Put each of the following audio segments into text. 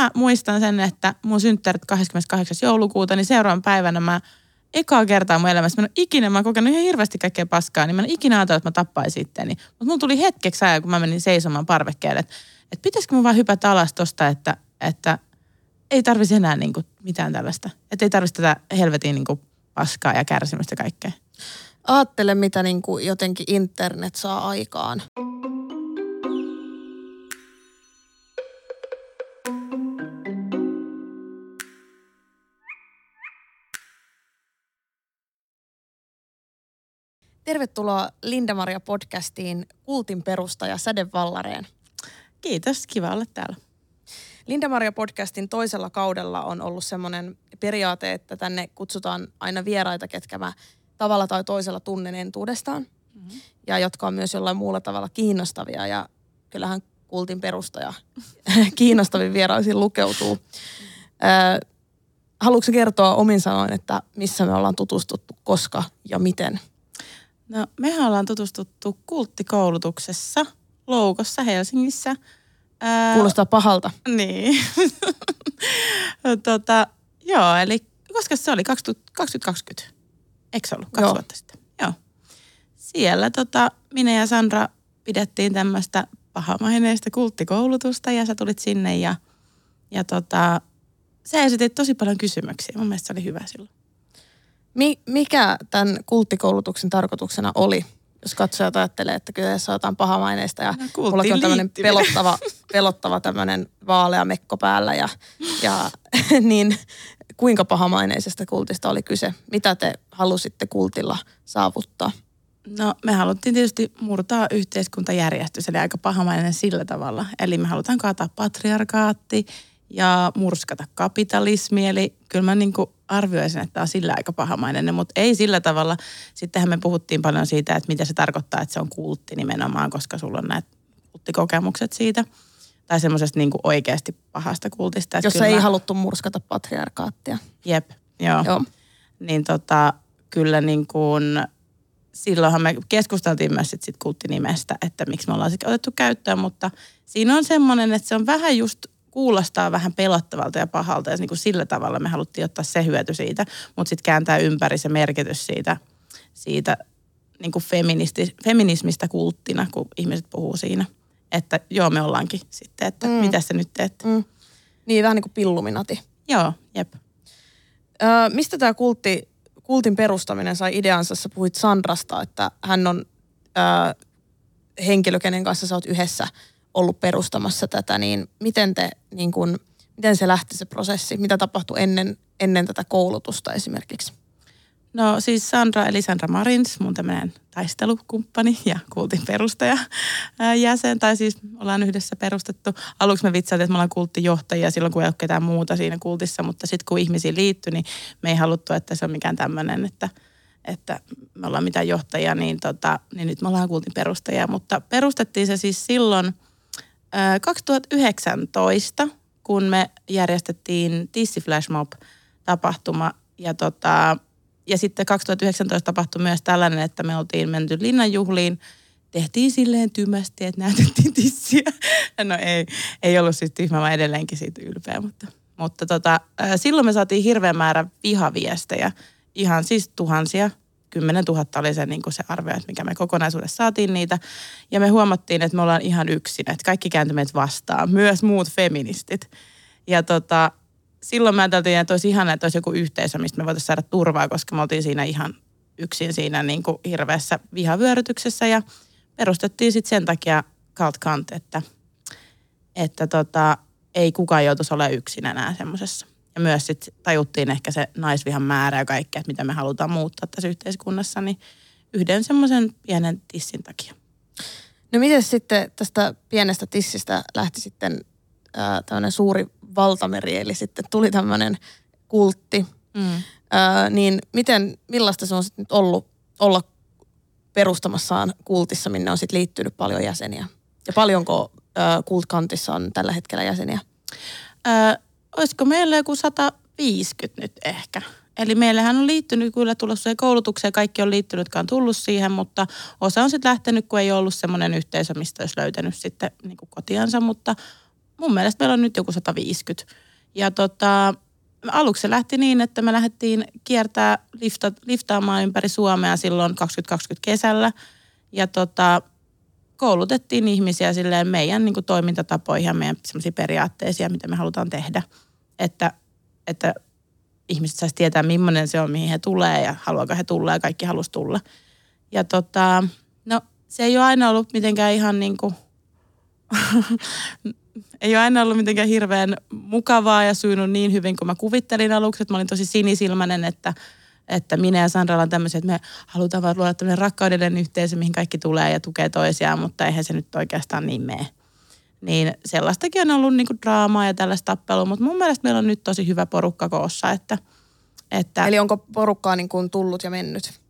mä muistan sen, että mun synttärit 28. joulukuuta, niin seuraavan päivänä mä ekaa kertaa mun elämässä, mä en ikinä, mä oon kokenut ihan hirveästi kaikkea paskaa, niin mä en ikinä ajatellut, että mä tappaisin itteni. Mutta mun tuli hetkeksi ajan, kun mä menin seisomaan parvekkeelle, että, että pitäisikö mun vaan hypätä alas tosta, että, että ei tarvisi enää niin kuin mitään tällaista. Että ei tarvitsisi tätä helvetin niin kuin paskaa ja kärsimystä kaikkea. Aattele, mitä niin kuin jotenkin internet saa aikaan. Tervetuloa Linda-Maria podcastiin Kultin perustaja Säde Vallareen. Kiitos, kiva olla täällä. Linda-Maria podcastin toisella kaudella on ollut semmoinen periaate, että tänne kutsutaan aina vieraita, ketkä mä tavalla tai toisella tunnen entuudestaan. Mm-hmm. Ja jotka on myös jollain muulla tavalla kiinnostavia. Ja kyllähän kultin perustaja kiinnostavin vieraisiin lukeutuu. Ö, haluatko kertoa omin sanoin, että missä me ollaan tutustuttu, koska ja miten? No, mehän ollaan tutustuttu kulttikoulutuksessa Loukossa Helsingissä. Ää, Kuulostaa pahalta. Niin. tota, joo, eli koska se oli 2020, eikö se ollut? Kaksi joo. vuotta sitten. Joo. Siellä tota, minä ja Sandra pidettiin tämmöistä pahamaineista kulttikoulutusta ja sä tulit sinne ja, ja tota, sä esitit tosi paljon kysymyksiä. Mun mielestä se oli hyvä silloin. Mi- mikä tämän kulttikoulutuksen tarkoituksena oli? Jos katsojat ajattelee, että kyllä tässä jotain pahamaineista ja no, mullakin on tämmöinen pelottava, pelottava tämmöinen vaalea mekko päällä ja, ja niin kuinka pahamaineisesta kultista oli kyse? Mitä te halusitte kultilla saavuttaa? No me haluttiin tietysti murtaa yhteiskuntajärjestys, eli aika pahamainen sillä tavalla. Eli me halutaan kaataa patriarkaatti ja murskata kapitalismi. Eli kyllä mä niin arvioisin, että tämä on sillä aika pahamainen, mutta ei sillä tavalla. Sittenhän me puhuttiin paljon siitä, että mitä se tarkoittaa, että se on kultti nimenomaan, koska sulla on näitä kulttikokemukset siitä. Tai semmoisesta niin oikeasti pahasta kultista. Jos kyllä, ei haluttu murskata patriarkaattia. Jep, joo. joo. Niin tota, kyllä niin kuin, silloinhan me keskusteltiin myös sit, sit kulttinimestä, että miksi me ollaan sitten otettu käyttöön, mutta siinä on semmoinen, että se on vähän just kuulostaa vähän pelottavalta ja pahalta ja niin kuin sillä tavalla me haluttiin ottaa se hyöty siitä, mutta sitten kääntää ympäri se merkitys siitä, siitä niin kuin feministi, feminismistä kulttina, kun ihmiset puhuu siinä. Että joo, me ollaankin sitten, että mm. mitä se nyt teette. Mm. Niin, vähän niin kuin pilluminati. Joo, jep. Öö, mistä tämä kultti, kultin perustaminen sai ideansa? Sä puhuit Sandrasta, että hän on öö, henkilö, kenen kanssa sä oot yhdessä – ollut perustamassa tätä, niin miten, te, niin kun, miten se lähti se prosessi? Mitä tapahtui ennen, ennen tätä koulutusta esimerkiksi? No siis Sandra eli Sandra Marins, mun tämmöinen taistelukumppani ja kultin perustaja jäsen, tai siis ollaan yhdessä perustettu. Aluksi me vitsailtiin, että me ollaan kulttijohtajia silloin, kun ei ole ketään muuta siinä kultissa, mutta sitten kun ihmisiä liittyi, niin me ei haluttu, että se on mikään tämmöinen, että, että me ollaan mitään johtajia, niin, tota, niin nyt me ollaan kultin perustajia. Mutta perustettiin se siis silloin – 2019, kun me järjestettiin Tissi Flash Mob-tapahtuma ja, tota, ja sitten 2019 tapahtui myös tällainen, että me oltiin menty linnanjuhliin, tehtiin silleen tymästi, että näytettiin tissiä. No ei, ei ollut siis tyhmä, mä edelleenkin siitä ylpeä, mutta, mutta tota, silloin me saatiin hirveän määrä vihaviestejä, ihan siis tuhansia 10 000 oli se, niin kuin se arvio, että mikä me kokonaisuudessa saatiin niitä. Ja me huomattiin, että me ollaan ihan yksin, että kaikki kääntyi vastaan, myös muut feministit. Ja tota, silloin mä ajattelin, että olisi ihana, että olisi joku yhteisö, mistä me voitaisiin saada turvaa, koska me oltiin siinä ihan yksin siinä niin kuin hirveässä vihavyörytyksessä. Ja perustettiin sitten sen takia Cult Kant, että, että tota, ei kukaan joutuisi olla yksin enää semmoisessa ja myös sit tajuttiin ehkä se naisvihan määrä ja kaikkea, että mitä me halutaan muuttaa tässä yhteiskunnassa, niin yhden semmoisen pienen tissin takia. No miten sitten tästä pienestä tissistä lähti sitten äh, tämmöinen suuri valtameri, eli sitten tuli tämmöinen kultti. Mm. Äh, niin miten, millaista se on sitten nyt ollut olla perustamassaan kultissa, minne on sitten liittynyt paljon jäseniä? Ja paljonko äh, kultkantissa on tällä hetkellä jäseniä? Äh, olisiko meillä joku 150 nyt ehkä. Eli meillähän on liittynyt kyllä siihen koulutukseen, kaikki on liittynyt, jotka on tullut siihen, mutta osa on sitten lähtenyt, kun ei ollut semmoinen yhteisö, mistä olisi löytänyt sitten niin kuin kotiansa, mutta mun mielestä meillä on nyt joku 150. Ja tota, aluksi se lähti niin, että me lähdettiin kiertää lifta, liftaamaan ympäri Suomea silloin 2020 kesällä. Ja tota, koulutettiin ihmisiä silleen meidän niin kuin toimintatapoihin ja meidän semmoisia periaatteisia, mitä me halutaan tehdä. Että, että ihmiset saisi tietää, millainen se on, mihin he tulee ja haluaako he tulla ja kaikki halus tulla. Ja tota, no se ei ole aina ollut mitenkään ihan niin kuin, ei ole aina ollut mitenkään hirveän mukavaa ja sujunut niin hyvin kuin mä kuvittelin aluksi. Että mä olin tosi sinisilmäinen, että, että minä ja Sandra ollaan tämmöisiä, että me halutaan vaan luoda tämmöinen rakkaudellinen yhteisö, mihin kaikki tulee ja tukee toisiaan, mutta eihän se nyt oikeastaan niin mene. Niin sellaistakin on ollut niinku draamaa ja tällaista tappelua, mutta mun mielestä meillä on nyt tosi hyvä porukka koossa. Että, että... Eli onko porukkaa niin kuin tullut ja mennyt?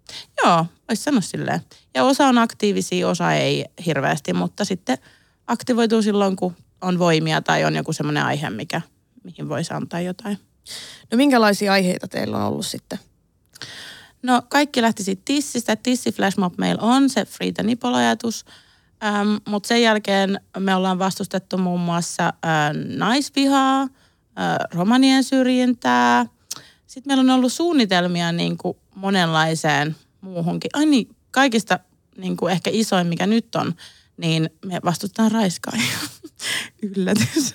Joo, voisi sanoa silleen. Ja osa on aktiivisia, osa ei hirveästi, mutta sitten aktivoituu silloin, kun on voimia tai on joku semmoinen aihe, mikä, mihin voisi antaa jotain. No minkälaisia aiheita teillä on ollut sitten? No kaikki lähti siitä tissistä. Tissi Flashmob meillä on se Free the Nipple-ajatus. Ähm, mutta sen jälkeen me ollaan vastustettu muun muassa äh, naisvihaa, äh, romanien syrjintää. Sitten meillä on ollut suunnitelmia niin kuin monenlaiseen muuhunkin. Ai niin, kaikista niin kuin ehkä isoin, mikä nyt on, niin me vastustetaan raiskaajia. Yllätys.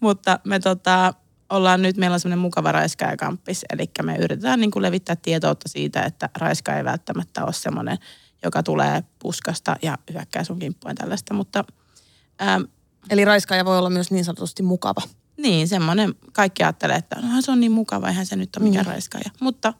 Mutta me tota, ollaan nyt, meillä on semmoinen mukava raiskaajakamppis, eli me yritetään niin kuin levittää tietoutta siitä, että raiskaaja ei välttämättä ole semmoinen, joka tulee puskasta ja hyökkää sun kimppuun tällaista, mutta... Ähm, Eli raiskaaja voi olla myös niin sanotusti mukava. Niin, semmoinen, kaikki ajattelee, että no, se on niin mukava, eihän se nyt ole mikään mm. raiskaaja. Mutta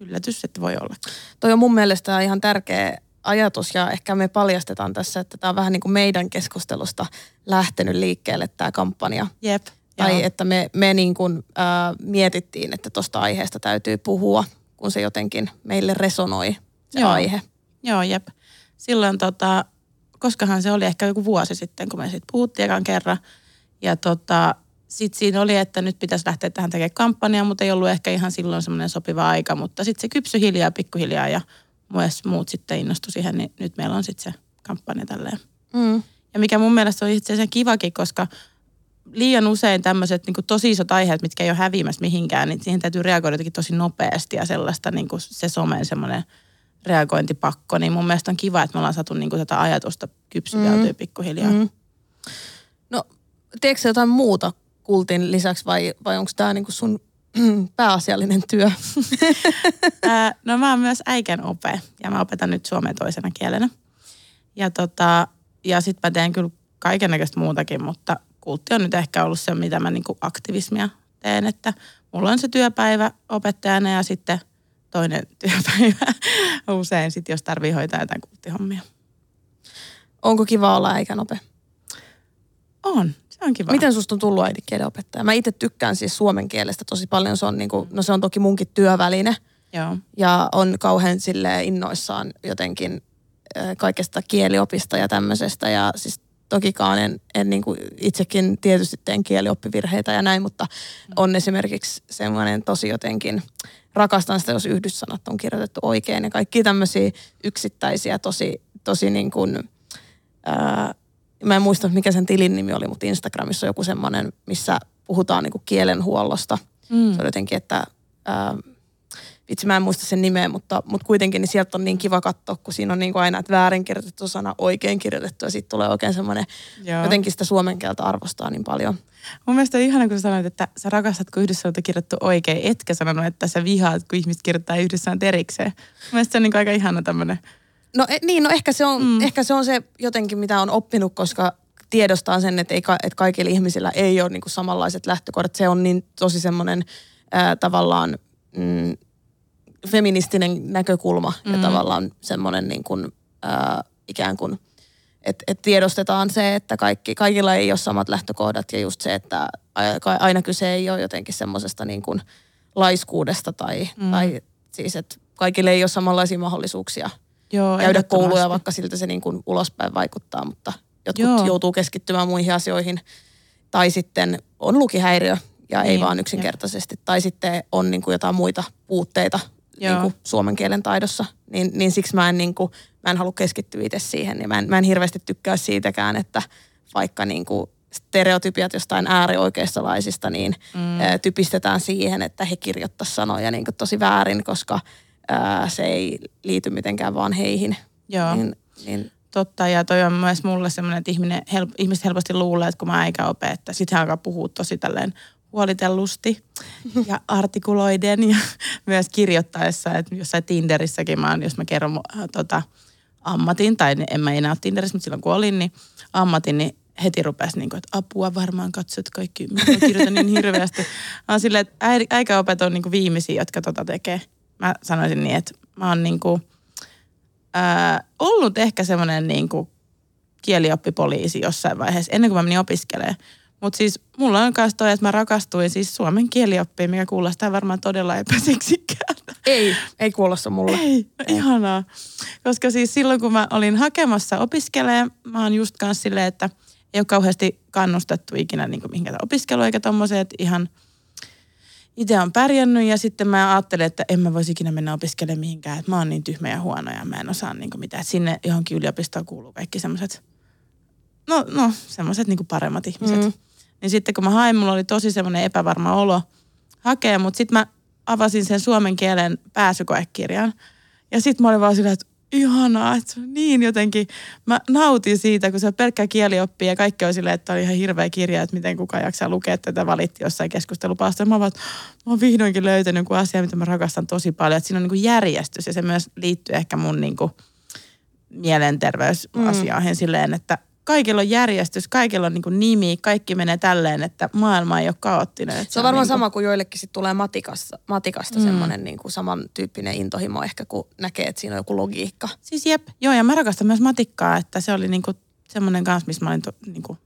yllätys, että voi olla. Toi on mun mielestä ihan tärkeä ajatus ja ehkä me paljastetaan tässä, että tämä on vähän niin kuin meidän keskustelusta lähtenyt liikkeelle tämä kampanja. Jep. Tai Joo. että me, me niin kuin, äh, mietittiin, että tuosta aiheesta täytyy puhua, kun se jotenkin meille resonoi se Joo. aihe. Joo, jep. Silloin tota, koskahan se oli ehkä joku vuosi sitten, kun me siitä puhuttiin ekan kerran. Ja tota, sitten siinä oli, että nyt pitäisi lähteä tähän tekemään kampanjaa, mutta ei ollut ehkä ihan silloin semmoinen sopiva aika. Mutta sitten se kypsy hiljaa, pikkuhiljaa ja myös muut sitten innostui siihen, niin nyt meillä on sitten se kampanja tälleen. Mm. Ja mikä mun mielestä on itse asiassa kivakin, koska liian usein tämmöiset niin tosi isot aiheet, mitkä ei ole häviämässä mihinkään, niin siihen täytyy reagoida jotenkin tosi nopeasti ja sellaista niin kuin se somen semmoinen reagointipakko, niin mun mielestä on kiva, että me ollaan saatu niin kuin tätä ajatusta kypsyteltyä mm. pikkuhiljaa. Mm. No, tiedätkö jotain muuta kultin lisäksi vai, vai onko tämä niin sun pääasiallinen työ? no mä oon myös äikän ope ja mä opetan nyt suomea toisena kielenä. Ja, tota, ja sit mä teen kyllä kaiken muutakin, mutta kultti on nyt ehkä ollut se, mitä mä niinku aktivismia teen, että mulla on se työpäivä opettajana ja sitten toinen työpäivä usein sitten, jos tarvii hoitaa jotain kulttihommia. Onko kiva olla äikän ope? On, se on kiva. Miten susta on tullut äidinkielen opettaja? Mä itse tykkään siis suomen kielestä tosi paljon. Se on, niinku, no se on toki munkin työväline. Joo. Ja on kauhean sille innoissaan jotenkin kaikesta kieliopista ja tämmöisestä. Ja siis tokikaan en, en niin kuin itsekin tietysti teen kielioppivirheitä ja näin, mutta on esimerkiksi semmoinen tosi jotenkin, rakastan sitä, jos yhdyssanat on kirjoitettu oikein ja kaikki tämmöisiä yksittäisiä tosi, tosi niin kuin, ää, mä en muista mikä sen tilin nimi oli, mutta Instagramissa on joku semmoinen, missä puhutaan niin kuin kielenhuollosta. Mm. Se on jotenkin, että ää, vitsi mä en muista sen nimeä, mutta, mutta kuitenkin niin sieltä on niin kiva katsoa, kun siinä on niin kuin aina, että väärin kirjoitettu sana, oikein kirjoitettu ja sitten tulee oikein semmoinen, Joo. jotenkin sitä suomen kieltä arvostaa niin paljon. Mun mielestä on ihana, kun sä sanoit, että sä rakastat, kun yhdessä on kirjoittu oikein, etkä sanonut, että sä vihaat, kun ihmiset kirjoittaa yhdessä erikseen. Mun mielestä se on niin kuin aika ihana tämmöinen. No e, niin, no ehkä se, on, mm. ehkä se on se jotenkin, mitä on oppinut, koska tiedostaa sen, että, ei, että kaikilla ihmisillä ei ole niin kuin samanlaiset lähtökohdat. Se on niin tosi semmoinen ää, tavallaan mm, feministinen näkökulma mm. ja tavallaan semmoinen niin kuin, ää, ikään kuin, että et tiedostetaan se, että kaikki, kaikilla ei ole samat lähtökohdat ja just se, että aina kyse ei ole jotenkin semmoisesta niin kuin laiskuudesta tai, mm. tai siis, että kaikille ei ole samanlaisia mahdollisuuksia Joo, käydä kouluja, vaikka siltä se niin kuin ulospäin vaikuttaa, mutta jotkut Joo. joutuu keskittymään muihin asioihin. Tai sitten on lukihäiriö ja niin, ei vaan yksinkertaisesti. Jo. Tai sitten on niin kuin jotain muita puutteita niin kuin suomen kielen taidossa, niin, niin siksi mä en, niin kuin, mä en halua keskittyä itse siihen. Ja mä en, mä en hirveästi tykkää siitäkään, että vaikka niin kuin stereotypiat jostain äärioikeistolaisista, niin mm. ää, typistetään siihen, että he kirjoittaisivat sanoja niin tosi väärin, koska ää, se ei liity mitenkään vaan heihin. Joo. Niin, niin Totta, ja toi on myös mulle semmoinen, että ihminen, help, ihmiset helposti luulee, että kun mä eikä opea, että hän alkaa puhua tosi tälleen huolitellusti ja artikuloiden ja myös kirjoittaessa, että jossain Tinderissäkin mä oon, jos mä kerron äh, tota, ammatin, tai en mä enää ole Tinderissä, mutta silloin kun olin, niin ammatin, niin heti rupesi niin kuin, että apua varmaan katsot kaikki, mä kirjoitan niin hirveästi. Mä oon silleen, että äikäopet on niin kuin viimeisiä, jotka tota tekee. Mä sanoisin niin, että mä oon niin kuin, ää, ollut ehkä semmoinen niin kuin kielioppipoliisi jossain vaiheessa, ennen kuin mä menin opiskelemaan. Mutta siis mulla on myös toi, että mä rakastuin siis suomen kielioppiin, mikä kuulostaa varmaan todella epäseksikkäältä. Ei, ei kuulosta mulle. Ei, no ei. ihanaa. Koska siis silloin kun mä olin hakemassa opiskelemaan, mä oon just kanssa silleen, että ei ole kauheasti kannustettu ikinä niin mihinkään opiskelua eikä tommoseen, että ihan itse on pärjännyt ja sitten mä ajattelin, että en mä voisi ikinä mennä opiskelemaan mihinkään, että mä oon niin tyhmä ja huono ja mä en osaa niin mitään. Sinne johonkin yliopistoon kuuluu kaikki semmoiset, no, no semmoiset niin paremmat ihmiset. Mm. Niin sitten kun mä hain, mulla oli tosi semmoinen epävarma olo hakea, mutta sitten mä avasin sen suomen kielen pääsykoekirjan. Ja sitten mä olin vaan silleen, että ihanaa, että niin jotenkin, mä nautin siitä, kun se on pelkkä kielioppi ja kaikki on silleen, että on ihan hirveä kirja, että miten kukaan jaksaa lukea tätä, valitti jossain keskustelupalsta. Mä, vaan, mä oon vihdoinkin löytänyt joku asia, mitä mä rakastan tosi paljon, että siinä on niin kuin järjestys ja se myös liittyy ehkä mun niin kuin mielenterveysasioihin mm. silleen, että kaikilla on järjestys, kaikilla on niin nimi, kaikki menee tälleen, että maailma ei ole kaoottinen. Se on, se on varmaan niin kuin... sama kuin joillekin sit tulee matikasta, matikasta mm. semmoinen niin kuin samantyyppinen intohimo ehkä, kun näkee, että siinä on joku logiikka. Siis jep, joo ja mä rakastan myös matikkaa, että se oli niin kuin semmoinen kanssa, missä mä olin to, niin kuin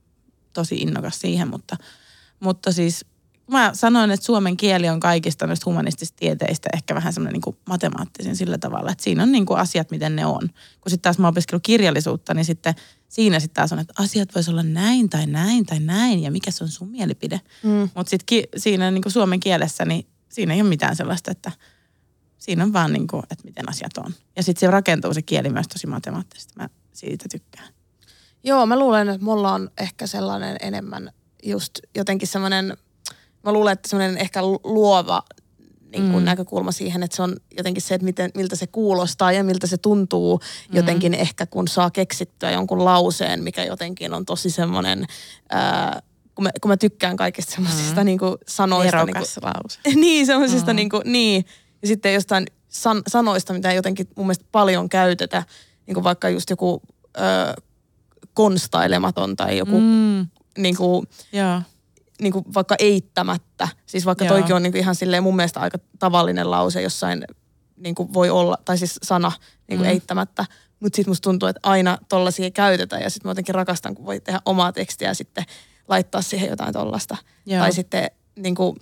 tosi innokas siihen, mutta, mutta siis mä sanoin, että suomen kieli on kaikista noista humanistisista tieteistä ehkä vähän semmoinen niin matemaattisin sillä tavalla, että siinä on niin kuin asiat, miten ne on. Kun sitten taas mä opiskellut kirjallisuutta, niin sitten siinä sitten taas on, että asiat voisi olla näin tai näin tai näin ja mikä se on sun mielipide. Mm. Mutta sitten ki- siinä niin kuin suomen kielessä, niin siinä ei ole mitään sellaista, että siinä on vaan niin kuin, että miten asiat on. Ja sitten se rakentuu se kieli myös tosi matemaattisesti. Mä siitä tykkään. Joo, mä luulen, että mulla on ehkä sellainen enemmän just jotenkin semmoinen – mä luulen, että semmoinen ehkä luova niin kuin mm. näkökulma siihen, että se on jotenkin se, että miten, miltä se kuulostaa ja miltä se tuntuu mm. jotenkin ehkä, kun saa keksittyä jonkun lauseen, mikä jotenkin on tosi semmoinen, ää, kun, mä, kun mä tykkään kaikista semmoisista mm. niin kuin sanoista. Erokas niin kuin, lause. niin, semmoisista mm. niin kuin, niin. Ja sitten jostain san, sanoista, mitä jotenkin mun mielestä paljon käytetä, niin kuin vaikka just joku ö, konstailematon tai joku mm. niin kuin, Joo niin kuin vaikka eittämättä. Siis vaikka Joo. toikin on niin kuin ihan silleen mun mielestä aika tavallinen lause jossain niin kuin voi olla, tai siis sana niin kuin mm. eittämättä. Mutta sitten musta tuntuu, että aina tollaisia käytetään ja sitten mä jotenkin rakastan, kun voi tehdä omaa tekstiä ja sitten laittaa siihen jotain tollasta. Tai sitten niin kuin,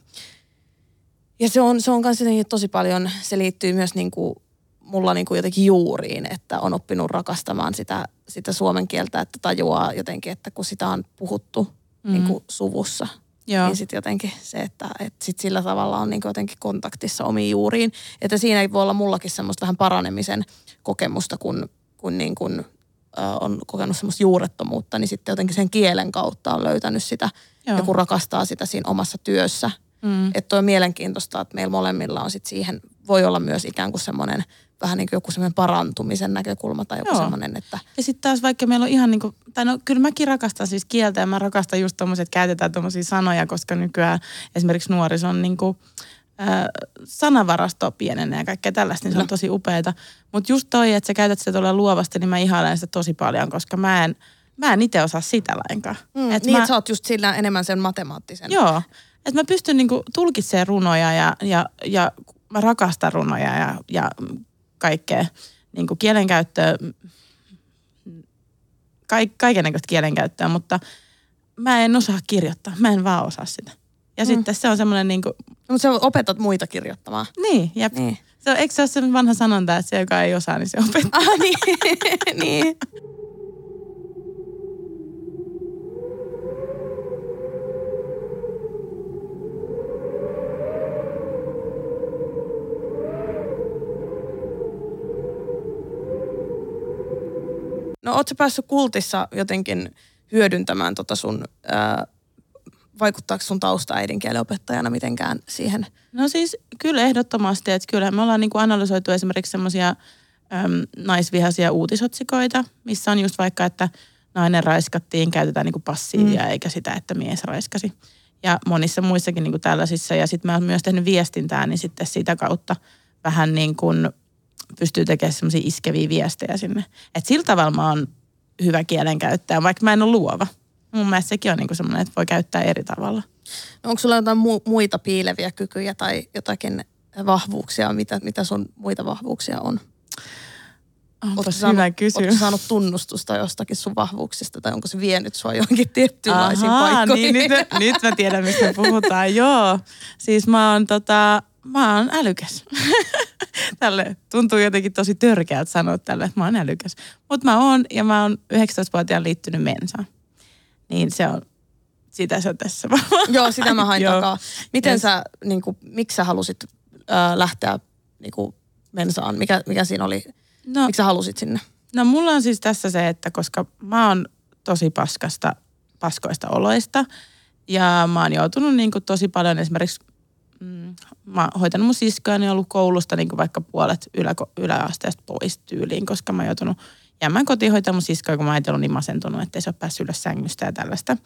ja se on, se on myös jotenkin tosi paljon, se liittyy myös niin kuin, mulla niin kuin jotenkin juuriin, että on oppinut rakastamaan sitä, sitä suomen kieltä, että tajuaa jotenkin, että kun sitä on puhuttu mm. niin kuin suvussa Joo. Niin sitten jotenkin se, että et sit sillä tavalla on niin jotenkin kontaktissa omiin juuriin. Että siinä voi olla mullakin semmoista vähän paranemisen kokemusta, kun, kun niin kun, ö, on kokenut semmoista juurettomuutta, niin sitten jotenkin sen kielen kautta on löytänyt sitä Joo. ja kun rakastaa sitä siinä omassa työssä. Mm. Että on mielenkiintoista, että meillä molemmilla on sitten siihen, voi olla myös ikään kuin semmoinen vähän niin kuin joku semmoinen parantumisen näkökulma tai joku semmoinen, että... Ja sitten taas vaikka meillä on ihan niin kuin, tai no kyllä mäkin rakastan siis kieltä ja mä rakastan just tommoset, että käytetään tommosia sanoja, koska nykyään esimerkiksi nuorison niin kuin, äh, sanavarasto pienenee ja kaikkea tällaista, niin se on tosi upeeta. Mutta just toi, että sä käytät sitä tuolla luovasti, niin mä ihailen sitä tosi paljon, koska mä en, mä en itse osaa sitä lainkaan. Mm, et niin, mä, että sä oot just sillä enemmän sen matemaattisen. Joo, että mä pystyn niinku tulkitsemaan runoja ja, ja, ja mä rakastan runoja ja, ja kaikkea niin kuin kielenkäyttöä, kaik, kaikenlaista kielenkäyttöä, mutta mä en osaa kirjoittaa. Mä en vaan osaa sitä. Ja mm. sitten se on semmoinen niin kuin... No, mutta sä opetat muita kirjoittamaan. Niin, jep. Niin. Se on, eikö se ole se vanha sanonta, että se, joka ei osaa, niin se opettaa. Ah, niin. niin. No ootko päässyt kultissa jotenkin hyödyntämään tota sun, ää, vaikuttaako sun tausta äidinkielen opettajana mitenkään siihen? No siis kyllä ehdottomasti, että kyllä me ollaan niin kuin analysoitu esimerkiksi semmoisia naisvihaisia uutisotsikoita, missä on just vaikka, että nainen raiskattiin, käytetään niin kuin passiivia mm. eikä sitä, että mies raiskasi. Ja monissa muissakin niin kuin tällaisissa. Ja sitten mä oon myös tehnyt viestintää, niin sitten sitä kautta vähän niin kuin pystyy tekemään semmoisia iskeviä viestejä sinne. Että sillä tavalla mä oon hyvä kielenkäyttäjä, vaikka mä en ole luova. Mun mielestä sekin on niin semmoinen, että voi käyttää eri tavalla. No onko sulla jotain mu- muita piileviä kykyjä tai jotakin vahvuuksia, mitä, mitä sun muita vahvuuksia on? Onpa hyvä kysymys. Saanut tunnustusta jostakin sun vahvuuksista tai onko se vienyt sua johonkin tiettyynlaisiin Ahaa, paikkoihin? Niin, nyt, nyt mä tiedän, mistä me puhutaan. Joo, siis mä oon, tota, mä oon älykäs. tälle tuntuu jotenkin tosi törkeältä sanoa tälle, että mä oon älykäs. Mutta mä oon ja mä oon 19-vuotiaan liittynyt mensaan. Niin se on, sitä se on tässä Joo, sitä mä hain takaa. Miten yes. sä, niin kuin, miksi sä halusit äh, lähteä niin kuin mensaan? Mikä, mikä siinä oli No, Miksi sä halusit sinne? No mulla on siis tässä se, että koska mä oon tosi paskasta, paskoista oloista ja mä oon joutunut niin kuin tosi paljon esimerkiksi, mm, mä oon hoitanut mun siskoa ja ollut koulusta niin kuin vaikka puolet ylä, yläasteesta pois tyyliin, koska mä oon joutunut jäämään kotiin hoitamaan mun siskoa, kun mä oon ollut niin masentunut, ettei se ole päässyt ylös sängystä ja tällaista.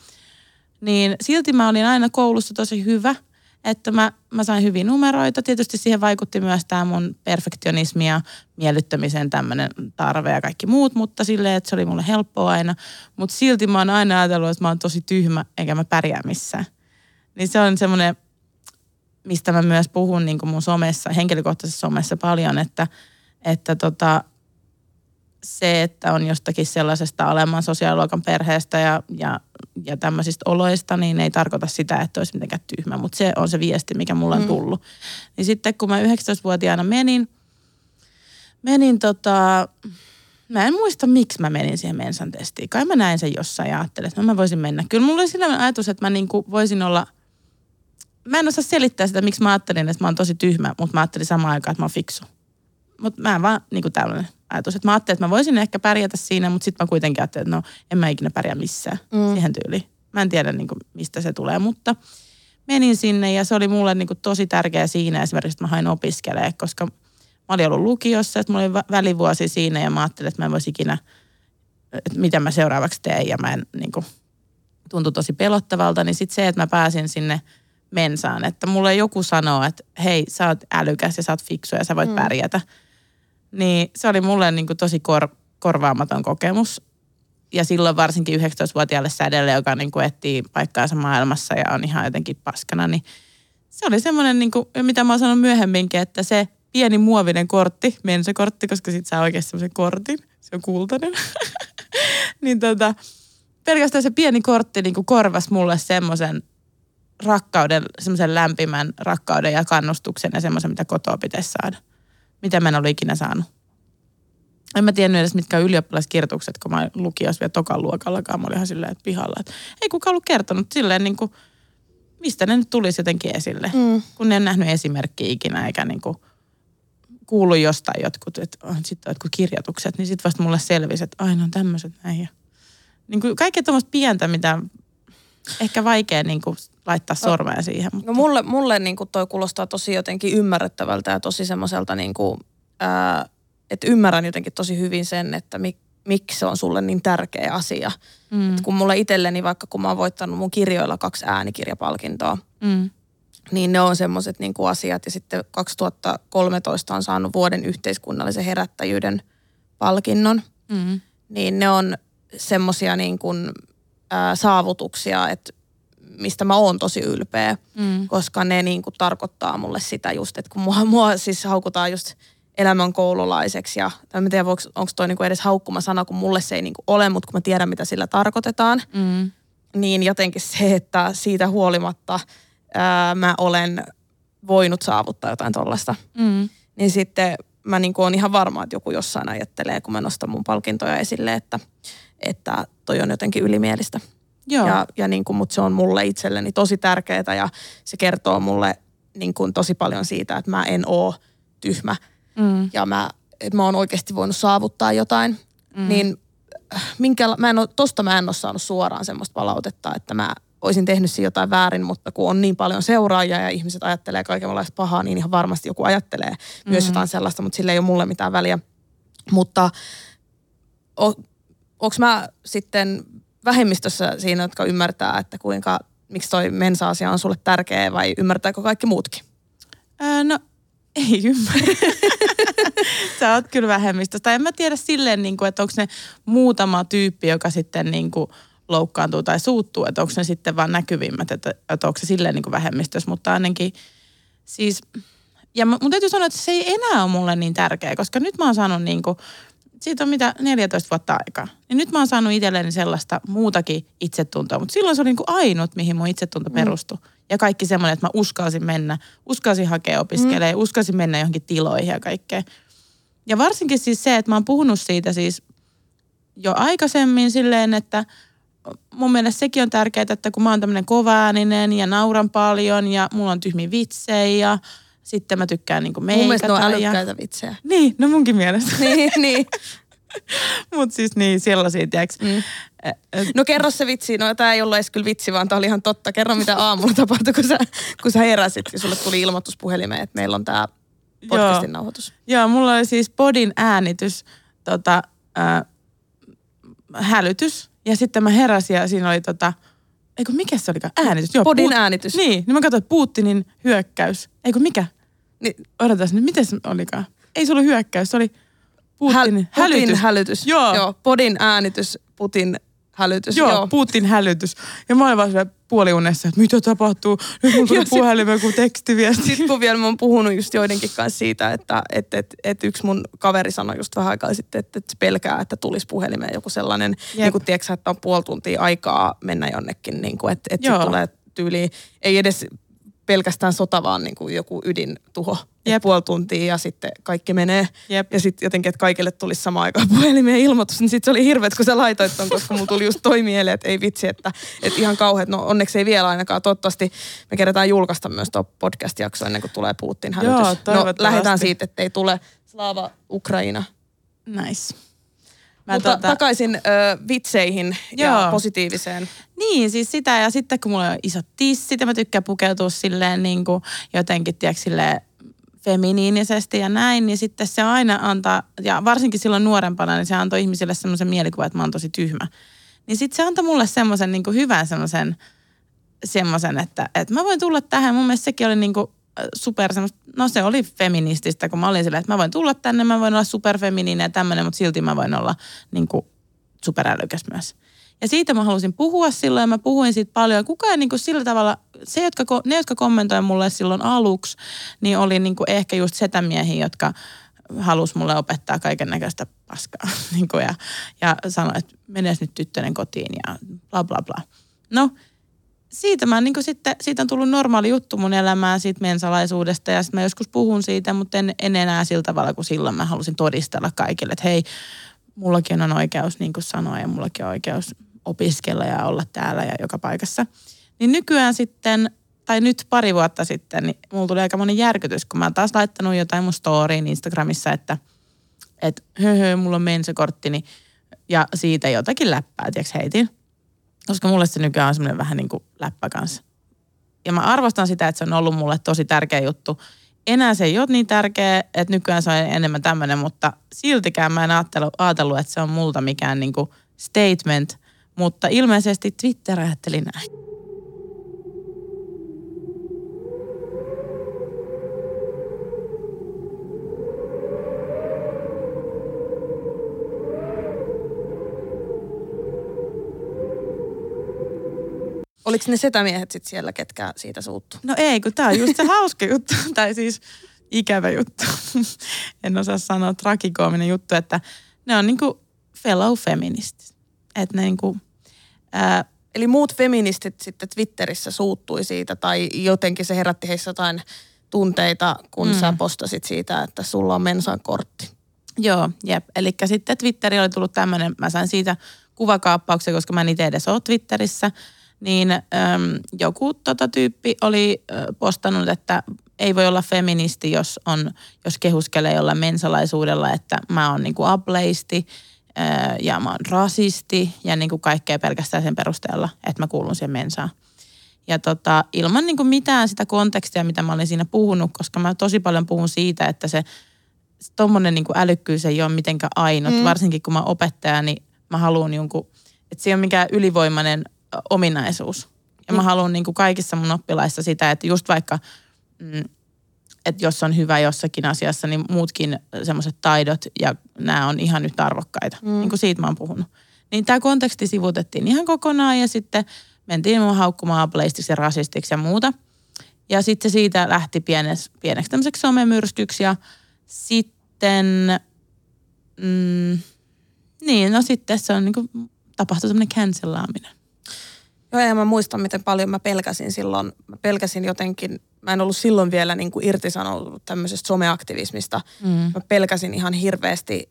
Niin silti mä olin aina koulussa tosi hyvä – että mä, mä sain hyviä numeroita. Tietysti siihen vaikutti myös tämä mun perfektionismi ja miellyttämisen tämmöinen tarve ja kaikki muut, mutta silleen, että se oli mulle helppoa aina. Mutta silti mä oon aina ajatellut, että mä oon tosi tyhmä eikä mä pärjää missään. Niin se on semmoinen, mistä mä myös puhun niin mun somessa, henkilökohtaisessa somessa paljon, että, että tota, se, että on jostakin sellaisesta alemman sosiaaliluokan perheestä ja, ja, ja tämmöisistä oloista, niin ei tarkoita sitä, että olisi mitenkään tyhmä. Mutta se on se viesti, mikä mulla on mm. tullut. Niin sitten kun mä 19-vuotiaana menin, menin tota, mä en muista miksi mä menin siihen mensan testiin. Kai mä näin sen jossain ja ajattelin, että no mä voisin mennä. Kyllä mulla oli sellainen ajatus, että mä niinku voisin olla, mä en osaa selittää sitä, miksi mä ajattelin, että mä oon tosi tyhmä, mutta mä ajattelin samaan aikaan, että mä oon fiksu. Mutta mä en vaan niinku tällainen ajatus. Että mä ajattelin, että mä voisin ehkä pärjätä siinä, mutta sitten mä kuitenkin ajattelin, että no en mä ikinä pärjää missään mm. siihen tyyliin. Mä en tiedä niin kuin, mistä se tulee, mutta menin sinne ja se oli mulle niin kuin, tosi tärkeä siinä esimerkiksi, että mä hain opiskelemaan, koska mä olin ollut lukiossa, että mulla oli välivuosi siinä ja mä ajattelin, että mä en voisi ikinä, että mitä mä seuraavaksi teen ja mä en niin kuin, tuntui tosi pelottavalta, niin sitten se, että mä pääsin sinne mensaan, että mulle joku sanoo, että hei, sä oot älykäs ja sä oot fiksu ja sä voit mm. pärjätä – niin se oli mulle niin kuin tosi kor, korvaamaton kokemus. Ja silloin varsinkin 19-vuotiaalle sädelle, joka niin kuin etsii paikkaansa maailmassa ja on ihan jotenkin paskana, niin se oli semmoinen, niin kuin, mitä mä oon sanonut myöhemminkin, että se pieni muovinen kortti, mensakortti, koska sit saa oikeasti semmoisen kortin, se on kultainen. niin tota, pelkästään se pieni kortti niin kuin korvasi mulle semmoisen rakkauden, semmoisen lämpimän rakkauden ja kannustuksen ja semmoisen, mitä kotoa pitäisi saada mitä mä en ollut ikinä saanut. En mä tiennyt edes, mitkä on ylioppilaskirjoitukset, kun mä lukiossa vielä tokan luokallakaan. Mä olin ihan silleen, että pihalla. Että ei kukaan ollut kertonut silleen niin kuin, mistä ne nyt tulisi jotenkin esille. Mm. Kun ne on nähnyt esimerkkiä ikinä, eikä niin kuin kuulu jostain jotkut, että on sitten jotkut kirjoitukset, niin sitten vasta mulle selvisi, että aina on tämmöiset näin. Ja, niin kuin kaikkea tuommoista pientä, mitä ehkä vaikea niin kuin laittaa no, sormea siihen. Mutta. No mulle, mulle niin kuin toi kuulostaa tosi jotenkin ymmärrettävältä ja tosi semmoiselta, niin kuin, ää, että ymmärrän jotenkin tosi hyvin sen, että mik, miksi se on sulle niin tärkeä asia. Mm. Et kun mulle itselleni, vaikka kun mä oon voittanut mun kirjoilla kaksi äänikirjapalkintoa, mm. niin ne on semmoiset niin kuin asiat. Ja sitten 2013 on saanut vuoden yhteiskunnallisen herättäjyyden palkinnon. Mm. Niin ne on semmoisia niin kuin, ää, saavutuksia, että mistä mä oon tosi ylpeä, mm. koska ne niin kuin tarkoittaa mulle sitä just, että kun mua, mua siis haukutaan just elämän koululaiseksi ja en tiedä, onko toi niinku edes haukkuma sana, kun mulle se ei niinku ole, mutta kun mä tiedän, mitä sillä tarkoitetaan, mm. niin jotenkin se, että siitä huolimatta ää, mä olen voinut saavuttaa jotain tollasta, mm. niin sitten mä niinku on ihan varma, että joku jossain ajattelee, kun mä nostan mun palkintoja esille, että, että toi on jotenkin ylimielistä. Joo. Ja, ja niin kuin, mutta se on mulle itselleni tosi tärkeää ja se kertoo mulle niin kuin tosi paljon siitä, että mä en oo tyhmä. Mm. Ja mä, että mä oon oikeasti voinut saavuttaa jotain. Mm. Niin minkä, mä en ole, tosta mä en ole saanut suoraan semmoista palautetta, että mä olisin tehnyt siinä jotain väärin, mutta kun on niin paljon seuraajia ja ihmiset ajattelee kaikenlaista pahaa, niin ihan varmasti joku ajattelee mm-hmm. myös jotain sellaista, mutta sillä ei ole mulle mitään väliä. Mutta o, onko mä sitten vähemmistössä siinä, jotka ymmärtää, että kuinka, miksi toi mensa-asia on sulle tärkeä vai ymmärtääkö kaikki muutkin? Ää, no ei ymmärrä. Sä oot kyllä vähemmistöstä. En mä tiedä silleen, niin kuin, että onko ne muutama tyyppi, joka sitten niin kuin loukkaantuu tai suuttuu, että onko ne sitten vaan näkyvimmät, että, että onko se silleen niin kuin vähemmistössä, mutta ainakin siis, ja mun täytyy sanoa, että se ei enää ole mulle niin tärkeä, koska nyt mä oon saanut niin kuin, siitä on mitä 14 vuotta aikaa. Niin nyt mä oon saanut itselleni sellaista muutakin itsetuntoa, mutta silloin se oli niin kuin ainut, mihin mun itsetunto mm. perustui. Ja kaikki semmoinen, että mä uskalsin mennä, uskalsin hakea opiskelemaan, mm. uskalsin mennä johonkin tiloihin ja kaikkea. Ja varsinkin siis se, että mä oon puhunut siitä siis jo aikaisemmin silleen, että mun mielestä sekin on tärkeää, että kun mä oon tämmöinen kovaääninen ja nauran paljon ja mulla on tyhmiä vitsejä ja sitten mä tykkään niinku meikata. Mun mielestä ne on älykkäitä ja... vitsejä. Niin, no munkin mielestä. niin, niin. Mut siis niin, sellaisia, tiiäks. Mm. No kerro se vitsi. No tämä ei ollut edes kyllä vitsi, vaan tämä oli ihan totta. Kerro mitä aamulla tapahtui, kun sä, kun sä heräsit ja sulle tuli ilmoitus puhelimeen, että meillä on tämä podcastin Joo. nauhoitus. Joo, mulla oli siis podin äänitys, tota, äh, hälytys. Ja sitten mä heräsin ja siinä oli tota, eikö mikä se olikaan? Äänitys. Joo, Podin puut- äänitys. Niin, niin mä katsoin, Putinin hyökkäys. Eikö mikä? Niin. Odotas nyt, miten se olikaan? Ei se ollut hyökkäys, se oli Putinin Häl- hälytys. Putin hälytys. Joo. Joo. Podin äänitys, Putin hälytys. Joo, Joo. Putin hälytys. Ja mä olin vaan puoliunessa, että mitä tapahtuu, nyt mulla tuli puhelimeen kuin tekstiviesti. Sitten kun vielä mä oon puhunut just joidenkin kanssa siitä, että et, et, et yksi mun kaveri sanoi just vähän aikaa sitten, että, että pelkää, että tulisi puhelimeen joku sellainen, niin kuin tiedätkö, että on puoli tuntia aikaa mennä jonnekin, niin kuin, että, että tulee tyyliin, ei edes pelkästään sota, vaan niin kuin joku ydintuho. Jep. puoli tuntia ja sitten kaikki menee. Jep. Ja sitten jotenkin, että kaikille tulisi samaan aikaan puhelimeen ilmoitus, niin sitten se oli hirveet, kun sä laitoit ton, koska mulla tuli just toi mieleen, että ei vitsi, että, että ihan kauheat. No onneksi ei vielä ainakaan. Toivottavasti me kerätään julkaista myös tuo podcast-jakso ennen kuin tulee Putin hälytys. Joo, no lähdetään siitä, että ei tule Slava Ukraina. Nice. Mä Mutta tota... takaisin ö, vitseihin Joo. ja positiiviseen. Niin, siis sitä ja sitten kun mulla on isot tissit ja mä tykkään pukeutua silleen niin kuin jotenkin, tiedätkö, silleen feminiinisesti ja näin, niin sitten se aina antaa, ja varsinkin silloin nuorempana, niin se antoi ihmisille semmoisen mielikuvan, että mä oon tosi tyhmä. Niin sitten se antoi mulle semmoisen niin hyvän semmoisen, semmoisen, että, että mä voin tulla tähän. Mun mielestä sekin oli niin kuin super semmoista, no se oli feminististä, kun mä olin silleen, että mä voin tulla tänne, mä voin olla superfeminiininen ja tämmöinen, mutta silti mä voin olla niin kuin superälykäs myös. Ja siitä mä halusin puhua silloin mä puhuin siitä paljon. Kukaan niin kuin sillä tavalla, se, jotka, ne, jotka kommentoivat mulle silloin aluksi, niin oli niin kuin ehkä just setämiehiä, jotka halusi mulle opettaa kaiken näköistä paskaa. niin kuin ja, ja sanoi, että menes nyt tyttönen kotiin ja bla bla bla. No, siitä, mä niin sitten, siitä on tullut normaali juttu mun elämään siitä mensalaisuudesta ja sitten mä joskus puhun siitä, mutta en, en enää sillä tavalla kuin silloin mä halusin todistella kaikille, että hei, mullakin on oikeus niin kuin sanoa ja mullakin on oikeus opiskella ja olla täällä ja joka paikassa. Niin nykyään sitten, tai nyt pari vuotta sitten, niin mulla tuli aika monen järkytys, kun mä oon taas laittanut jotain mun storyin Instagramissa, että et höhö, mulla on mensakortti, ja siitä jotakin läppää, tiedätkö, heitin. Koska mulle se nykyään on semmoinen vähän niin kuin läppä kanssa. Ja mä arvostan sitä, että se on ollut mulle tosi tärkeä juttu. Enää se ei ole niin tärkeä, että nykyään se on enemmän tämmöinen, mutta siltikään mä en ajatellut, ajatellut että se on multa mikään niin kuin statement, mutta ilmeisesti Twitter ajatteli näin. Oliko ne setämiehet sitten siellä, ketkä siitä suuttu? No ei, kun tämä on just se hauska juttu, tai siis ikävä juttu. en osaa sanoa trakikoominen juttu, että ne on niinku fellow feminists. Että ne niinku, ää, Eli muut feministit sitten Twitterissä suuttui siitä tai jotenkin se herätti heissä jotain tunteita, kun mm. sä postasit siitä, että sulla on mensan kortti. Joo, jep. Eli sitten Twitteri oli tullut tämmöinen, mä sain siitä kuvakaappauksen, koska mä en itse edes ole Twitterissä – niin äm, joku tota tyyppi oli äh, postannut, että ei voi olla feministi, jos, on, jos kehuskelee jollain mensalaisuudella, että mä oon niinku ableisti, Öö, ja mä oon rasisti ja niin kuin kaikkea pelkästään sen perusteella, että mä kuulun siihen mensaan. Ja tota, ilman niin kuin mitään sitä kontekstia, mitä mä olin siinä puhunut, koska mä tosi paljon puhun siitä, että se tuommoinen niin älykkyys ei ole mitenkään ainut, mm. varsinkin kun mä opettaja, niin mä haluan jonkun, että se ei ole mikään ylivoimainen ominaisuus. Ja mm. mä haluan niin kuin kaikissa mun oppilaissa sitä, että just vaikka, mm, että jos on hyvä jossakin asiassa, niin muutkin semmoiset taidot ja nämä on ihan nyt arvokkaita. Mm. Niin kuin siitä mä oon puhunut. Niin tämä konteksti sivutettiin ihan kokonaan ja sitten mentiin mun haukkumaan apeleistiksi ja rasistiksi ja muuta. Ja sitten se siitä lähti pieneksi, pieneksi tämmöiseksi somemyrskyksi ja sitten, mm, niin no sitten se on niin kuin, tapahtui semmoinen cancellaaminen. Joo, ja mä muistan, miten paljon mä pelkäsin silloin. Mä pelkäsin jotenkin, mä en ollut silloin vielä niin kuin irtisanoutunut tämmöisestä someaktivismista. Mm. Mä pelkäsin ihan hirveästi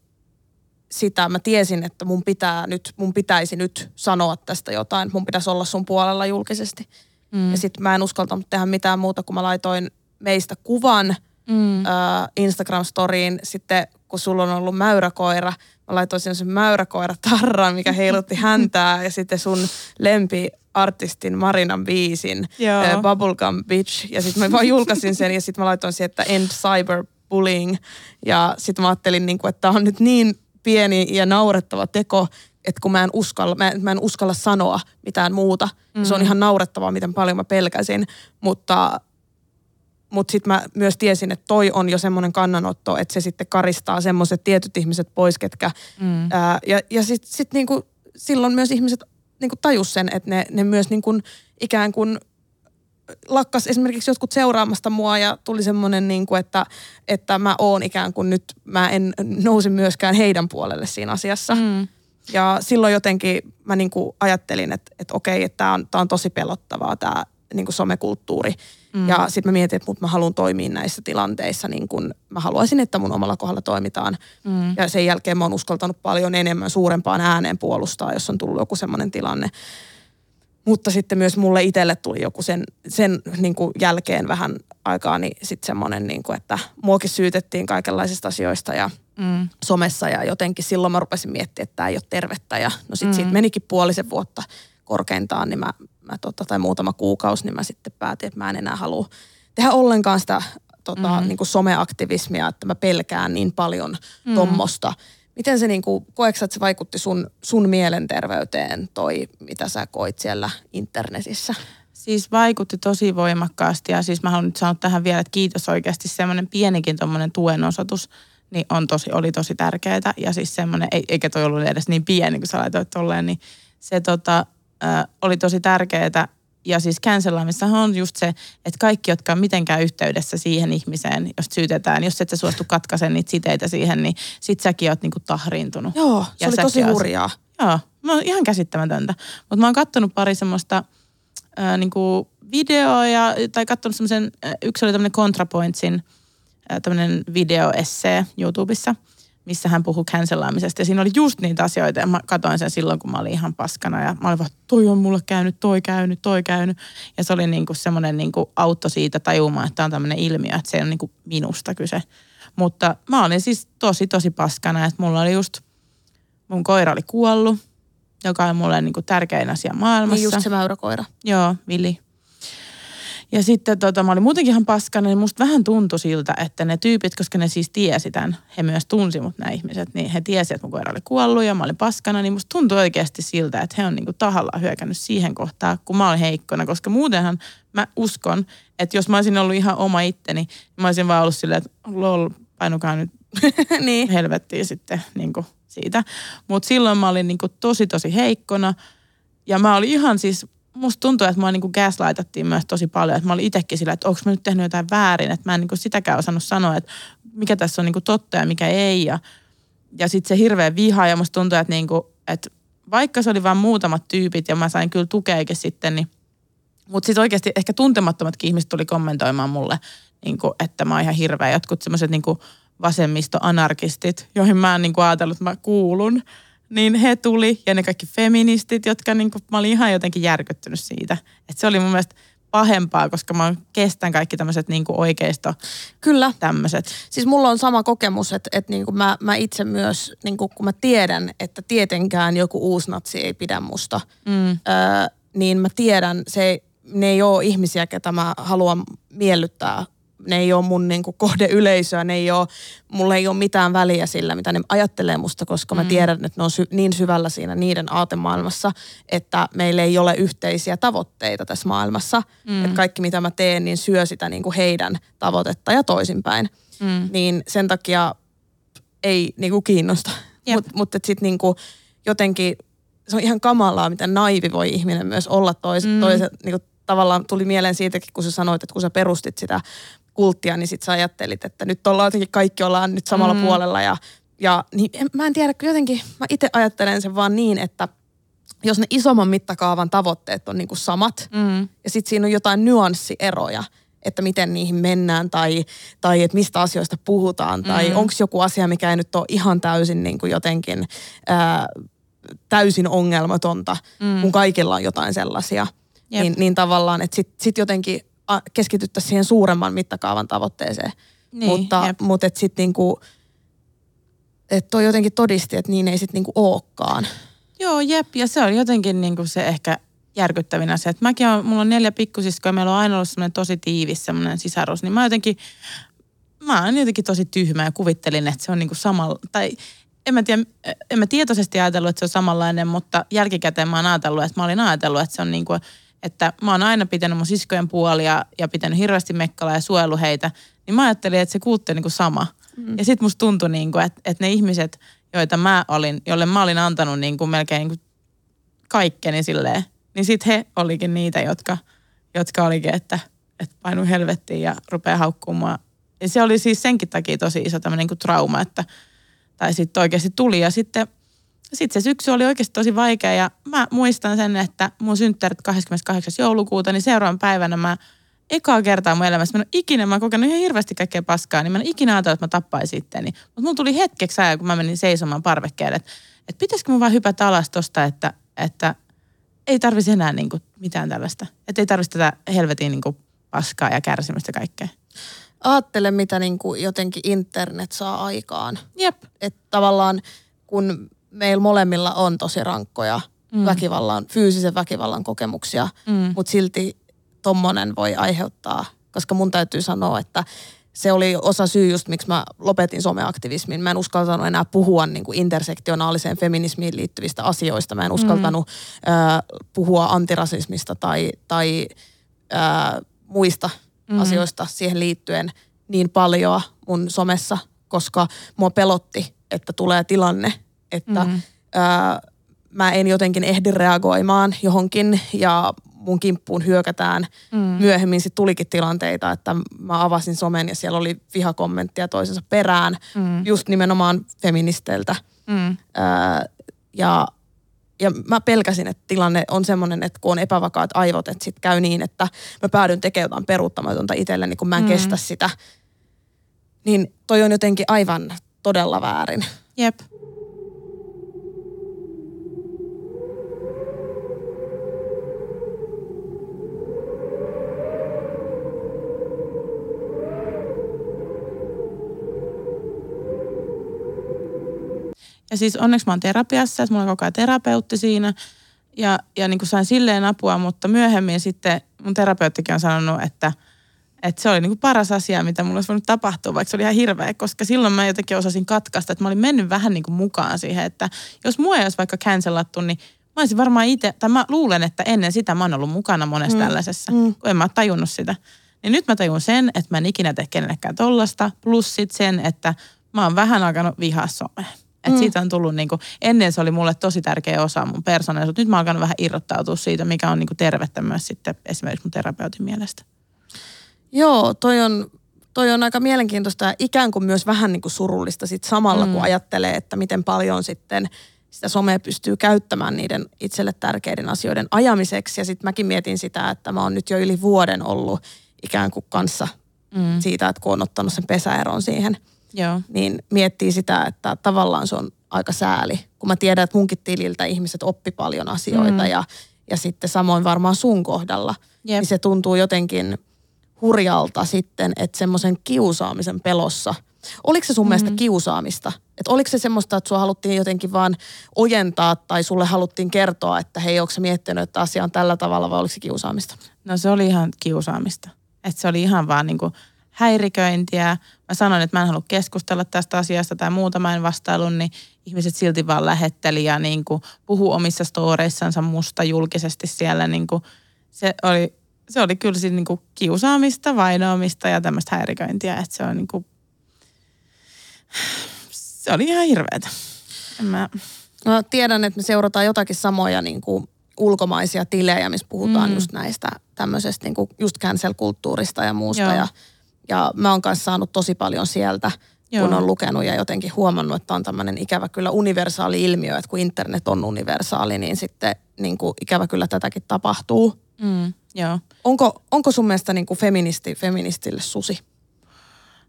sitä. Mä tiesin, että mun, pitää nyt, mun pitäisi nyt sanoa tästä jotain. Mun pitäisi olla sun puolella julkisesti. Mm. Ja sitten mä en uskaltanut tehdä mitään muuta, kun mä laitoin meistä kuvan mm. äh, Instagram-storiin. Sitten kun sulla on ollut mäyräkoira, mä laitoin sen mäyräkoira tarran, mikä heilutti häntää. ja sitten sun lempi artistin Marinan biisin, äh, Bubblegum Bitch. Ja sitten mä vaan julkaisin sen ja sitten mä laitoin siihen, että End Cyberbullying. Ja sitten mä ajattelin, niin kuin, että tämä on nyt niin pieni ja naurettava teko, että kun mä en uskalla, mä en, mä en uskalla sanoa mitään muuta. Mm-hmm. Se on mm. ihan naurettavaa, miten paljon mä pelkäsin. Mutta mutta sitten mä myös tiesin, että toi on jo semmoinen kannanotto, että se sitten karistaa semmoiset tietyt ihmiset pois, ketkä... Mm. Ää, ja ja sitten sit niinku, silloin myös ihmiset niinku tajus sen, että ne, ne myös niinku ikään kuin lakkas esimerkiksi jotkut seuraamasta mua ja tuli semmoinen, niin kuin, että, että mä oon ikään kuin nyt, mä en nousi myöskään heidän puolelle siinä asiassa. Mm. Ja silloin jotenkin mä niin kuin ajattelin, että, että okei, että tämä on, tää on tosi pelottavaa tämä niin kuin somekulttuuri. Mm. Ja sitten mä mietin, että mut mä haluan toimia näissä tilanteissa niin kuin mä haluaisin, että mun omalla kohdalla toimitaan. Mm. Ja sen jälkeen mä oon uskaltanut paljon enemmän suurempaan ääneen puolustaa, jos on tullut joku semmoinen tilanne. Mutta sitten myös mulle itselle tuli joku sen, sen niin kuin jälkeen vähän aikaa, niin sitten semmoinen, niin kuin, että muokin syytettiin kaikenlaisista asioista ja mm. somessa ja jotenkin silloin mä rupesin miettimään, että tämä ei ole tervettä ja no sitten mm. siitä menikin puolisen vuotta korkeintaan, niin mä, mä tota, tai muutama kuukausi, niin mä sitten päätin, että mä en enää halua tehdä ollenkaan sitä tota, mm. niin kuin someaktivismia, että mä pelkään niin paljon mm. tommosta Miten se niin kuin, koetko että se vaikutti sun, sun mielenterveyteen toi, mitä sä koit siellä internetissä? Siis vaikutti tosi voimakkaasti ja siis mä haluan nyt sanoa tähän vielä, että kiitos oikeasti semmoinen pienikin tuommoinen tuen osoitus, niin on tosi, oli tosi tärkeää. Ja siis semmoinen, eikä toi ollut edes niin pieni kuin sä laitoit tolleen, niin se tota, äh, oli tosi tärkeää ja siis cancellaamissahan on just se, että kaikki, jotka on mitenkään yhteydessä siihen ihmiseen, jos syytetään, jos et sä suostu katkaisen niitä siteitä siihen, niin sit säkin oot niinku tahriintunut. Joo, se ja oli tosi hurjaa. Joo, mä oon ihan käsittämätöntä. Mutta mä oon kattonut pari semmoista äh, niinku videoa, tai kattonut semmoisen, yksi oli tämmöinen ContraPointsin äh, tämmöinen videoessee YouTubessa – missä hän puhui cancellaamisesta. Ja siinä oli just niitä asioita ja mä katsoin sen silloin, kun mä olin ihan paskana ja mä olin vaan, toi on mulle käynyt, toi käynyt, toi käynyt. Ja se oli niinku semmoinen niinku autto siitä tajumaan, että tämä on tämmöinen ilmiö, että se on niinku minusta kyse. Mutta mä olin siis tosi, tosi paskana, että mulla oli just, mun koira oli kuollut, joka on mulle niinku tärkein asia maailmassa. Niin just se mäyräkoira. Joo, Vili. Ja sitten tota, mä olin muutenkin ihan paskana, niin musta vähän tuntui siltä, että ne tyypit, koska ne siis tiesi tämän, he myös tunsi mut nämä ihmiset, niin he tiesi, että mun koira oli kuollut ja mä olin paskana, niin musta tuntui oikeasti siltä, että he on niinku tahallaan hyökännyt siihen kohtaan, kun mä olin heikkona, koska muutenhan mä uskon, että jos mä olisin ollut ihan oma itteni, niin mä olisin vaan ollut silleen, että lol, painukaa nyt niin. helvettiin sitten niinku siitä. Mutta silloin mä olin niinku tosi tosi heikkona ja mä olin ihan siis musta tuntuu, että mua niinku gaslightattiin myös tosi paljon. Että mä olin itsekin sillä, että onko mä nyt tehnyt jotain väärin. Että mä en niinku sitäkään osannut sanoa, että mikä tässä on niinku totta ja mikä ei. Ja, ja sitten se hirveä viha ja musta tuntuu, että, niinku, että vaikka se oli vain muutamat tyypit ja mä sain kyllä tukeakin sitten, niin mutta sitten oikeasti ehkä tuntemattomatkin ihmiset tuli kommentoimaan mulle, niinku, että mä oon ihan hirveä. Jotkut semmoiset niinku vasemmistoanarkistit, joihin mä en niinku ajatellut, että mä kuulun niin he tuli ja ne kaikki feministit, jotka niin kuin, mä olin ihan jotenkin järkyttynyt siitä. Että se oli mun mielestä pahempaa, koska mä kestän kaikki tämmöiset niin oikeisto Kyllä. tämmöiset. Siis mulla on sama kokemus, että, että niin kuin mä, mä itse myös, niin kuin kun mä tiedän, että tietenkään joku uusnatsi ei pidä musta, Mm. öö, niin mä tiedän, se, ne ei ole ihmisiä, ketä mä haluan miellyttää. Ne ei ole mun niin kuin kohdeyleisöä, ne ei ole, mulla ei ole mitään väliä sillä, mitä ne ajattelee musta, koska mä tiedän, että ne on sy- niin syvällä siinä niiden aatemaailmassa, että meillä ei ole yhteisiä tavoitteita tässä maailmassa. Mm. Että kaikki, mitä mä teen, niin syö sitä niin kuin heidän tavoitetta ja toisinpäin. Mm. Niin sen takia ei niinku kiinnosta. Jep. Mutta mut sitten niinku jotenkin, se on ihan kamalaa, miten naivi voi ihminen myös olla tois, Mm. mm. toisen, niinku tavallaan tuli mieleen siitäkin, kun sä sanoit, että kun sä perustit sitä kulttia, niin sit sä ajattelit, että nyt ollaan jotenkin kaikki ollaan nyt samalla Mm. puolella ja, ja niin, en, mä en tiedä, jotenkin mä itse ajattelen sen vaan niin, että jos ne isomman mittakaavan tavoitteet on niinku samat, Mm. ja sitten siinä on jotain nyanssieroja, että miten niihin mennään tai, tai että mistä asioista puhutaan tai Mm. onko joku asia, mikä ei nyt ole ihan täysin niin kuin jotenkin ää, täysin ongelmatonta, Mm. kun kaikilla on jotain sellaisia. Jep. Niin, niin tavallaan, että sitten sit jotenkin keskityttäisiin siihen suuremman mittakaavan tavoitteeseen. Niin, mutta jep. mutta että sitten niinku, että toi jotenkin todisti, että niin ei sitten niinku ookaan. Joo, jep. Ja se on jotenkin niin kuin se ehkä järkyttävin asia. Että mäkin on, mulla on neljä pikkusiskoa ja meillä on aina ollut semmoinen tosi tiivis semmoinen sisarus. Niin mä jotenkin, mä oon jotenkin tosi tyhmä ja kuvittelin, että se on niin kuin samalla, tai en mä, tiedä, en mä tietoisesti ajatellut, että se on samanlainen, mutta jälkikäteen mä oon ajatellut, että mä olin ajatellut, että se on niin kuin, että mä oon aina pitänyt mun siskojen puolia ja pitänyt hirveästi mekkala ja suojellut heitä, niin mä ajattelin, että se kultti on niin kuin sama. Mm. Ja sitten musta tuntui, niin kuin, että, että ne ihmiset, joita mä olin, jolle mä olin antanut niin kuin melkein niin kuin kaikkeni silleen, niin sitten he olikin niitä, jotka, jotka olikin, että, että painu helvettiin ja rupeaa haukkumaan. Ja se oli siis senkin takia tosi iso tämmöinen niin trauma, että, tai sitten oikeasti tuli. Ja sitten sit se syksy oli oikeasti tosi vaikea ja mä muistan sen, että mun synttärit 28. joulukuuta, niin seuraavan päivänä mä ekaa kertaa mun elämässä, mä en ikinä, mä oon kokenut ihan hirveästi kaikkea paskaa, niin mä en ikinä ajatellut, että mä tappaisin itteni. Mutta mulla tuli hetkeksi ajan, kun mä menin seisomaan parvekkeelle, että, että pitäisikö mun vaan hypätä alas tosta, että, että ei tarvisi enää niin kuin mitään tällaista. Että ei tarvitsisi tätä helvetin niin kuin paskaa ja kärsimystä kaikkea. Aattele, mitä niinku jotenkin internet saa aikaan. Jep. Että tavallaan kun meillä molemmilla on tosi rankkoja Mm. mm. väkivallan, fyysisen väkivallan kokemuksia, Mm. mutta silti tommonen voi aiheuttaa, koska mun täytyy sanoa, että se oli osa syy just, miksi mä lopetin someaktivismin. Mä en uskaltanut enää puhua niin kuin intersektionaaliseen feminismiin liittyvistä asioista. Mä en uskaltanut mm. äh, puhua antirasismista tai, tai äh, muista Mm. mm. asioista siihen liittyen niin paljon mun somessa, koska mua pelotti, että tulee tilanne, että Mm. äh, mä en jotenkin ehdi reagoimaan johonkin ja mun kimppuun hyökätään. Mm. Myöhemmin sitten tulikin tilanteita, että mä avasin somen ja siellä oli vihakommenttia toisensa perään, Mm. just nimenomaan feministeiltä. Mm. Ää, ja, ja mä pelkäsin, että tilanne on semmoinen, että kun on epävakaat aivot, että sitten käy niin, että mä päädyn tekemään jotain peruuttamatonta itselleni, kun mä en mm. kestä sitä. Niin toi on jotenkin aivan todella väärin. Jep. Ja siis onneksi mä oon terapiassa, että mulla on koko ajan terapeutti siinä. Ja, ja niin kuin sain silleen apua, mutta myöhemmin sitten mun terapeuttikin on sanonut, että, että se oli niin kuin paras asia, mitä mulla olisi voinut tapahtua, vaikka se oli ihan hirveä, koska silloin mä jotenkin osasin katkaista, että mä olin mennyt vähän niin kuin mukaan siihen, että jos mua ei olisi vaikka cancelattu, niin mä olisin varmaan itse, tai mä luulen, että ennen sitä mä oon ollut mukana monessa mm. Tällaisessa, Mm. kun en mä ole tajunnut sitä. Niin nyt mä tajun sen, että mä en ikinä tee kenellekään tollasta, plus sit sen, että mä oon vähän alkanut vihaa somea. Että Mm. siitä on tullut niinku, ennen se oli mulle tosi tärkeä osa mun persoonallisuutta. Nyt mä oon vähän irrottautua siitä, mikä on niinku tervettä myös sitten esimerkiksi mun terapeutin mielestä. Joo, toi on, toi on aika mielenkiintoista ja ikään kuin myös vähän niin kuin surullista sit samalla, mm. kun ajattelee, että miten paljon sitten sitä somea pystyy käyttämään niiden itselle tärkeiden asioiden ajamiseksi. Ja sitten mäkin mietin sitä, että mä oon nyt jo yli vuoden ollut ikään kuin kanssa Mm. siitä, että kun on ottanut sen pesäeron siihen, Joo. niin miettii sitä, että tavallaan se on aika sääli. Kun mä tiedän, että munkin tililtä ihmiset oppi paljon asioita Mm. ja, ja sitten samoin varmaan sun kohdalla, Jep. niin se tuntuu jotenkin hurjalta sitten, että semmoisen kiusaamisen pelossa. Oliko se sun mm-hmm. mielestä kiusaamista? Että oliko se semmoista, että sua haluttiin jotenkin vaan ojentaa tai sulle haluttiin kertoa, että hei, onko sä miettinyt, että asia on tällä tavalla vai oliko se kiusaamista? No se oli ihan kiusaamista. Että se oli ihan vaan niinku häiriköintiä. Mä sanoin, että mä en halua keskustella tästä asiasta tai muuta, mä en vastailun, niin ihmiset silti vaan lähetteli ja niinku puhu omissa storeissansa musta julkisesti siellä. Niinku se, oli, se oli kyllä siis niinku kiusaamista, vainoamista ja tämmöistä häiriköintiä. Että se on niinku, se oli ihan hirveetä. En mä, No, tiedän, että me seurataan jotakin samoja niin kuin ulkomaisia tilejä, missä puhutaan mm. just näistä tämmöisestä niin kuin just cancel-kulttuurista ja muusta. Joo. Ja, ja mä oon kanssa saanut tosi paljon sieltä, Joo. kun on lukenut ja jotenkin huomannut, että on tämmöinen ikävä kyllä universaali ilmiö, että kun internet on universaali, niin sitten niin kuin ikävä kyllä tätäkin tapahtuu. mm, joo. Onko, onko sun mielestä niin kuin feministi feministille susi?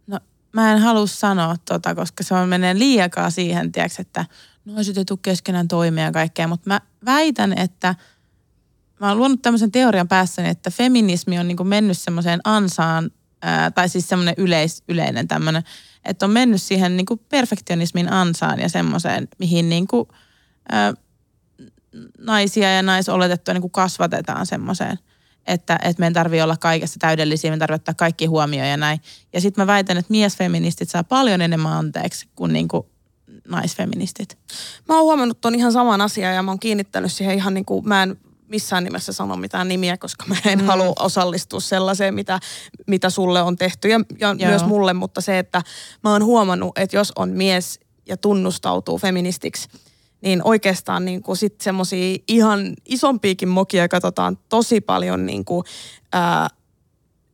No mä en halua sanoa tota, koska se on menee liiakaa siihen, tiiäks, että sit ei tule keskenään toimia ja kaikkea, mutta mä väitän, että mä oon luonut tämmöisen teorian päässäni, että feminismi on niinku mennyt semmoiseen ansaan, ää, tai siis semmoinen yleis, yleinen tämmöinen, että on mennyt siihen niinku perfektionismin ansaan ja semmoiseen, mihin niinku, ää, naisia ja naisoletettuja niinku kasvatetaan semmoiseen, että, että meidän tarvii olla kaikessa täydellisiä, me tarvitsee ottaa kaikki huomioon ja näin. Ja sitten mä väitän, että miesfeministit saa paljon enemmän anteeksi kuin niinku naisfeministit. Mä oon huomannut ton ihan saman asian ja mä oon kiinnittänyt siihen ihan niin kuin, mä en missään nimessä sano mitään nimiä, koska mä en mm. halua osallistua sellaiseen, mitä, mitä sulle on tehty ja, ja Joo. myös mulle, mutta se, että mä oon huomannut, että jos on mies ja tunnustautuu feministiksi, niin oikeastaan niin kuin sit semmosia ihan isompiakin mokia katsotaan tosi paljon niin kuin, ää,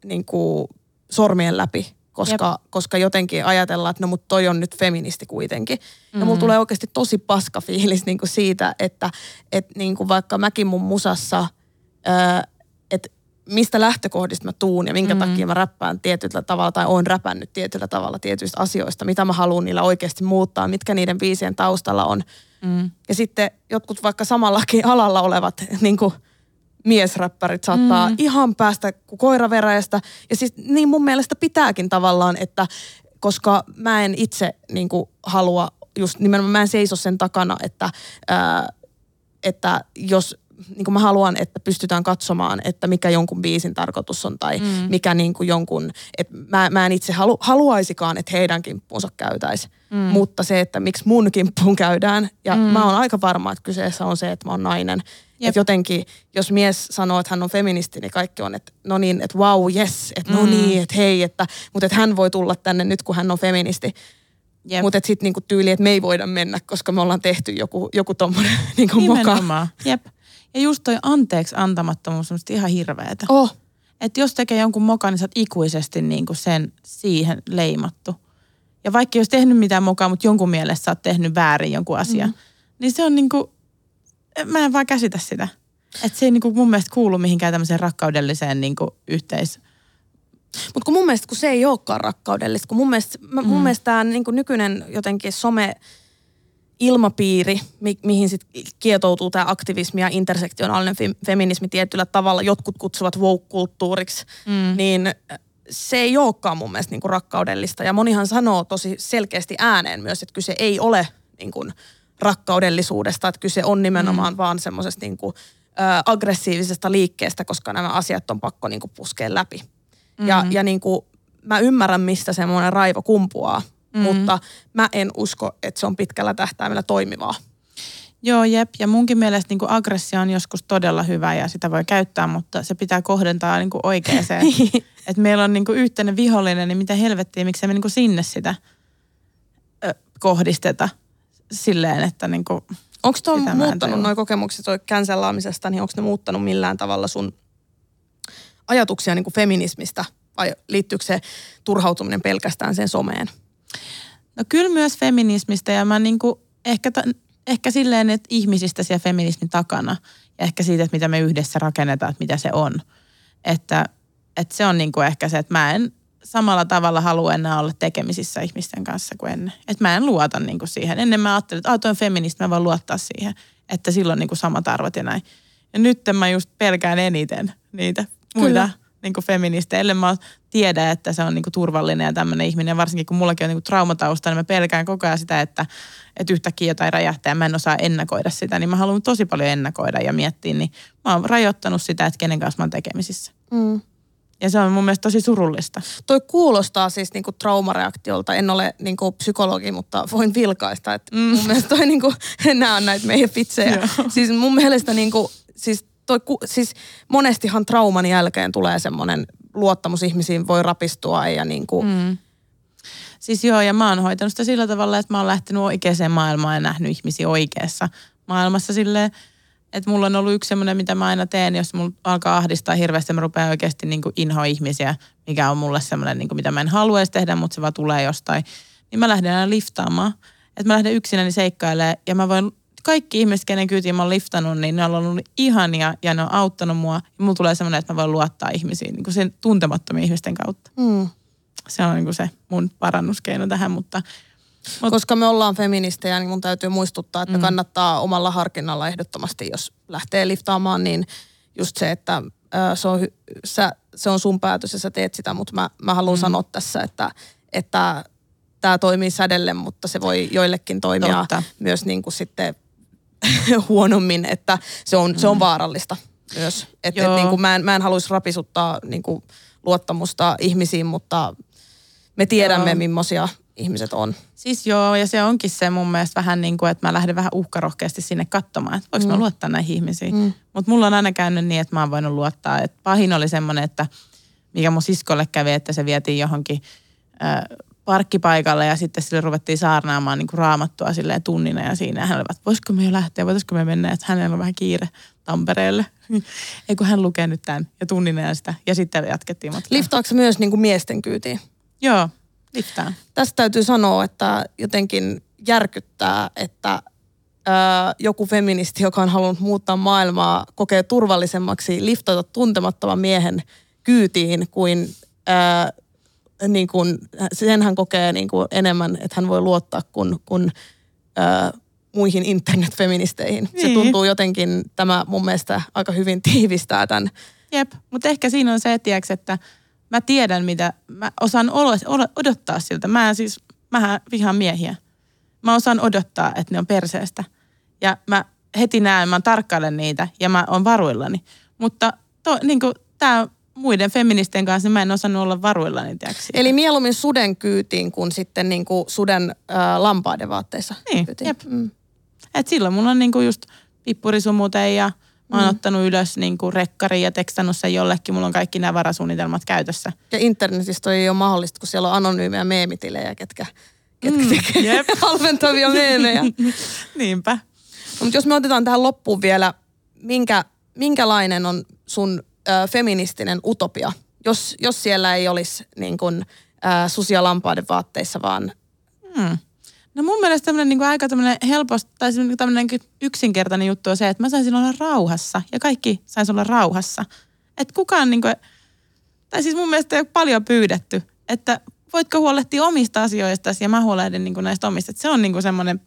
niin kuin sormien läpi, koska, koska jotenkin ajatellaan, että no mut toi on nyt feministi kuitenkin. Ja mulla tulee oikeasti tosi paska fiilis niin kuin siitä, että, että niin kuin vaikka mäkin mun musassa, että mistä lähtökohdista mä tuun ja minkä mm. takia mä räppään tietyllä tavalla tai oon räpännyt tietyllä tavalla tietyistä asioista, mitä mä haluan niillä oikeasti muuttaa, mitkä niiden biisien taustalla on. Mm. Ja sitten jotkut vaikka samallakin alalla olevat niin kuin miesräppärit saattaa mm. ihan päästä kuin koiraveräjästä. Ja siis niin mun mielestä pitääkin tavallaan, että koska mä en itse niin kuin halua, just nimenomaan mä en seiso sen takana, että, ää, että jos niin kuin mä haluan, että pystytään katsomaan, että mikä jonkun biisin tarkoitus on tai mm. mikä niin kuin jonkun, että mä, mä en itse halu, haluaisikaan, että heidän kimppuunsa käytäisi. Mm. Mutta se, että miksi mun kimppuun käydään, ja mm. mä oon aika varma, että kyseessä on se, että mä oon nainen. Että jotenkin, jos mies sanoo, että hän on feministi, niin kaikki on, että no niin, että wow, yes, että no Mm. niin, että hei, että, mutta että hän voi tulla tänne nyt, kun hän on feministi. Jep. Mutta sitten niinku tyyli, että me ei voida mennä, koska me ollaan tehty joku, joku tommonen niinku moka. Jep. Ja just toi anteeksi antamattomuus on ihan hirveetä. Oh, Että jos tekee jonkun mokan, niin sä oot ikuisesti niin kuin sen siihen leimattu. Ja vaikka ei olisi tehnyt mitään mokaa, mutta jonkun mielestä sä oot tehnyt väärin jonkun asian, mm. niin se on niin kuin, mä en vaan käsitä sitä. Että se ei niin kuin mun mielestä kuulu mihinkään tämmöiseen rakkaudelliseen niin kuin yhteis... Mutta kun mun mielestä kun se ei olekaan rakkaudellista, kun mun mielestä, mm. mun mielestä tämä niin nykyinen jotenkin some ilmapiiri, mi- mihin sit kietoutuu tämä aktivismi ja intersektionaalinen fe- feminismi tietyllä tavalla, jotkut kutsuvat woke-kulttuuriksi, mm. niin se ei olekaan mun mielestä niinku rakkaudellista. Ja monihan sanoo tosi selkeästi ääneen myös, että kyse ei ole niinku rakkaudellisuudesta, että kyse on nimenomaan mm. vaan semmoisesta niinku, aggressiivisesta liikkeestä, koska nämä asiat on pakko niinku puskea läpi. Mm. Ja, ja niinku, mä ymmärrän, mistä semmoinen raivo kumpuaa, mm. mutta mä en usko, että se on pitkällä tähtäimellä toimivaa. Joo, jep. Ja munkin mielestä niin kuin aggressio on joskus todella hyvä ja sitä voi käyttää, mutta se pitää kohdentaa niin kuin oikeeseen. että meillä on niin kuin yhteinen vihollinen, niin mitä helvettiä, miksi me niin kuin sinne sitä ö, kohdisteta silleen, että niin kuin, Onko tuo muuttanut, nuo kokemukset toi cancellaamisesta, niin onko ne muuttanut millään tavalla sun ajatuksia niin kuin feminismistä? Vai liittyykö se turhautuminen pelkästään sen someen? No kyllä myös feminismistä ja mä niinku ehkä, ta, ehkä silleen, että ihmisistä siellä feminismin takana ja ehkä siitä, että mitä me yhdessä rakennetaan, että mitä se on. Että, että se on niinku ehkä se, että mä en samalla tavalla halua enää olla tekemisissä ihmisten kanssa kuin ennen. Että mä en luota niinku siihen. Ennen mä ajattelin, että toi on feministi, mä voin luottaa siihen, että silloin niinku samat arvot ja näin. Ja nyt mä just pelkään eniten niitä muita niin kuin feministejä, ellei mä tiedä, että se on niin kuin turvallinen ja tämmöinen ihminen. Varsinkin kun mullakin on niin kuin traumatausta, niin mä pelkään koko ajan sitä, että, että yhtäkkiä jotain räjähtää ja mä en osaa ennakoida sitä. Niin mä haluan tosi paljon ennakoida ja miettiä, niin mä oon rajoittanut sitä, että kenen kanssa mä oon tekemisissä. Mm. Ja se on mun mielestä tosi surullista. Toi kuulostaa siis niinku traumareaktiolta. En ole niinku psykologi, mutta voin vilkaista. Että mm. Mun mielestä toi niinku, nämä on näitä meidän vitsejä. siis mun mielestä niinku, siis, toi, siis monestihan trauman jälkeen tulee semmoinen luottamus ihmisiin voi rapistua ja niinku, mm. Siis joo, ja mä oon hoitanut sitä sillä tavalla, että mä oon lähtenyt oikeaan maailmaan ja nähnyt ihmisiä oikeassa maailmassa silleen, että mulla on ollut yksi semmoinen, mitä mä aina teen, jos mulla alkaa ahdistaa hirveästi, mä rupean oikeasti niin kuin inhoa ihmisiä, mikä on mulle semmoinen, niin kuin mitä mä en haluaisi tehdä, mutta se vaan tulee jostain. Niin mä lähden aina liftaamaan. Että mä lähden yksinäni seikkailemaan ja mä voin kaikki ihmiset, kenen kyytiin mä oon liftannut, niin ne on ollut ihania ja ne on auttanut mua. Ja mulla tulee semmoinen, että mä voin luottaa ihmisiin niin kuin sen tuntemattomien ihmisten kautta. Mm. Se on niin kuin se mun parannuskeino tähän, mutta Mut. Koska me ollaan feministejä, niin mun täytyy muistuttaa, että mm. kannattaa omalla harkinnalla ehdottomasti, jos lähtee liftaamaan, niin just se, että ö, se, on, sä, se on sun päätös ja sä teet sitä, mutta mä, mä haluan mm. sanoa tässä, että, että tämä toimii sädelle, mutta se voi joillekin toimia Totta. myös niin kuin sitten huonommin, että se on, mm. se on mm. vaarallista myös. Että et, niin kuin mä en, mä en haluaisi rapisuttaa niin kuin luottamusta ihmisiin, mutta me tiedämme, Joo. millaisia ihmiset on. Siis joo, ja se onkin se mun mielestä vähän niin kuin, että mä lähden vähän uhkarohkeasti sinne katsomaan, että voiko mm. mä luottaa näihin ihmisiin. Mm. Mutta mulla on aina käynyt niin, että mä oon voinut luottaa. Et pahin oli semmoinen, että mikä mun siskolle kävi, että se vietiin johonkin äh, parkkipaikalle ja sitten sille ruvettiin saarnaamaan niin kuin raamattua silleen tunnina ja siinä hän oli, että voisiko me jo lähteä, voitaisiko me mennä, että hänellä on vähän kiire Tampereelle. Ei kun hän lukee nyt tämän ja tunnina ja sitä ja sitten jatkettiin matkaa. Liftaako myös niin kuin miesten kyytiin? Joo, Liftaan. Tästä täytyy sanoa, että jotenkin järkyttää, että joku feministi, joka on halunnut muuttaa maailmaa, kokee turvallisemmaksi liftata tuntemattoman miehen kyytiin kuin, ö, niin kuin sen hän kokee niin kuin enemmän, että hän voi luottaa kuin, kuin ö, muihin internetfeministeihin. Niin. Se tuntuu jotenkin, tämä mun mielestä aika hyvin tiivistää tämän. Jep, mutta ehkä siinä on se, tiiäks, että mä tiedän mitä, mä osaan odottaa siltä. Mä siis, mähän vihaan miehiä. Mä osaan odottaa, että ne on perseestä. Ja mä heti näen, mä tarkkailen niitä ja mä oon varuillani. Mutta to, niin kuin, tää muiden feministien kanssa niin mä en osannut olla varuillani. Tiiäksi. Eli mieluummin suden kyytiin kuin sitten niin kuin suden äh, lampaiden vaatteissa. Niin, kyytiin. jep. Mm. Et silloin mulla on niin kuin just pippurisumute ja – Mä oon mm. ottanut ylös niin kuin rekkari ja tekstannut sen jollekin. Mulla on kaikki nämä varasuunnitelmat käytössä. Ja internetissä ei ole mahdollista, kun siellä on anonyymejä meemitilejä, ketkä, ketkä mm, tekee halventavia meemejä. Niinpä. No, mutta jos me otetaan tähän loppuun vielä, minkä, minkälainen on sun ö, feministinen utopia, jos, jos siellä ei olisi niin kuin, ö, susia lampaiden vaatteissa, vaan... Hmm. No mun mielestä tämmöinen niin aika tämmöinen helposti, tai tämmöinen yksinkertainen juttu on se, että mä saisin olla rauhassa ja kaikki saisi olla rauhassa. Että kukaan niin kuin, tai siis mun mielestä ei ole paljon pyydetty, että voitko huolehtia omista asioista ja mä huolehdin niin näistä omista. Että se on niin semmoinen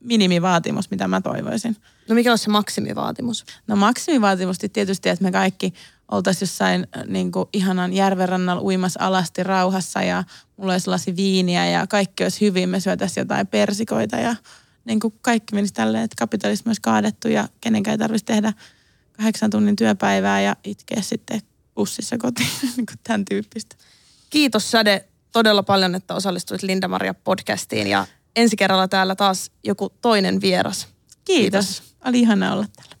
minimivaatimus, mitä mä toivoisin. No mikä on se maksimivaatimus? No maksimivaatimus tietysti, että me kaikki oltaisiin jossain äh, niin kuin ihanan järvenrannalla uimassa alasti rauhassa ja mulla olisi lasi viiniä ja kaikki olisi hyvin. Me syötäisiin jotain persikoita ja niin kuin kaikki menisi tälleen, että kapitalismi olisi kaadettu ja kenenkään ei tarvitsisi tehdä kahdeksan tunnin työpäivää ja itkeä sitten bussissa kotiin, niin kuin tämän tyyppistä. Kiitos Sade todella paljon, että osallistuit Linda-Maria podcastiin ja ensi kerralla täällä taas joku toinen vieras. Kiitos. Kiitos. Oli ihana olla täällä.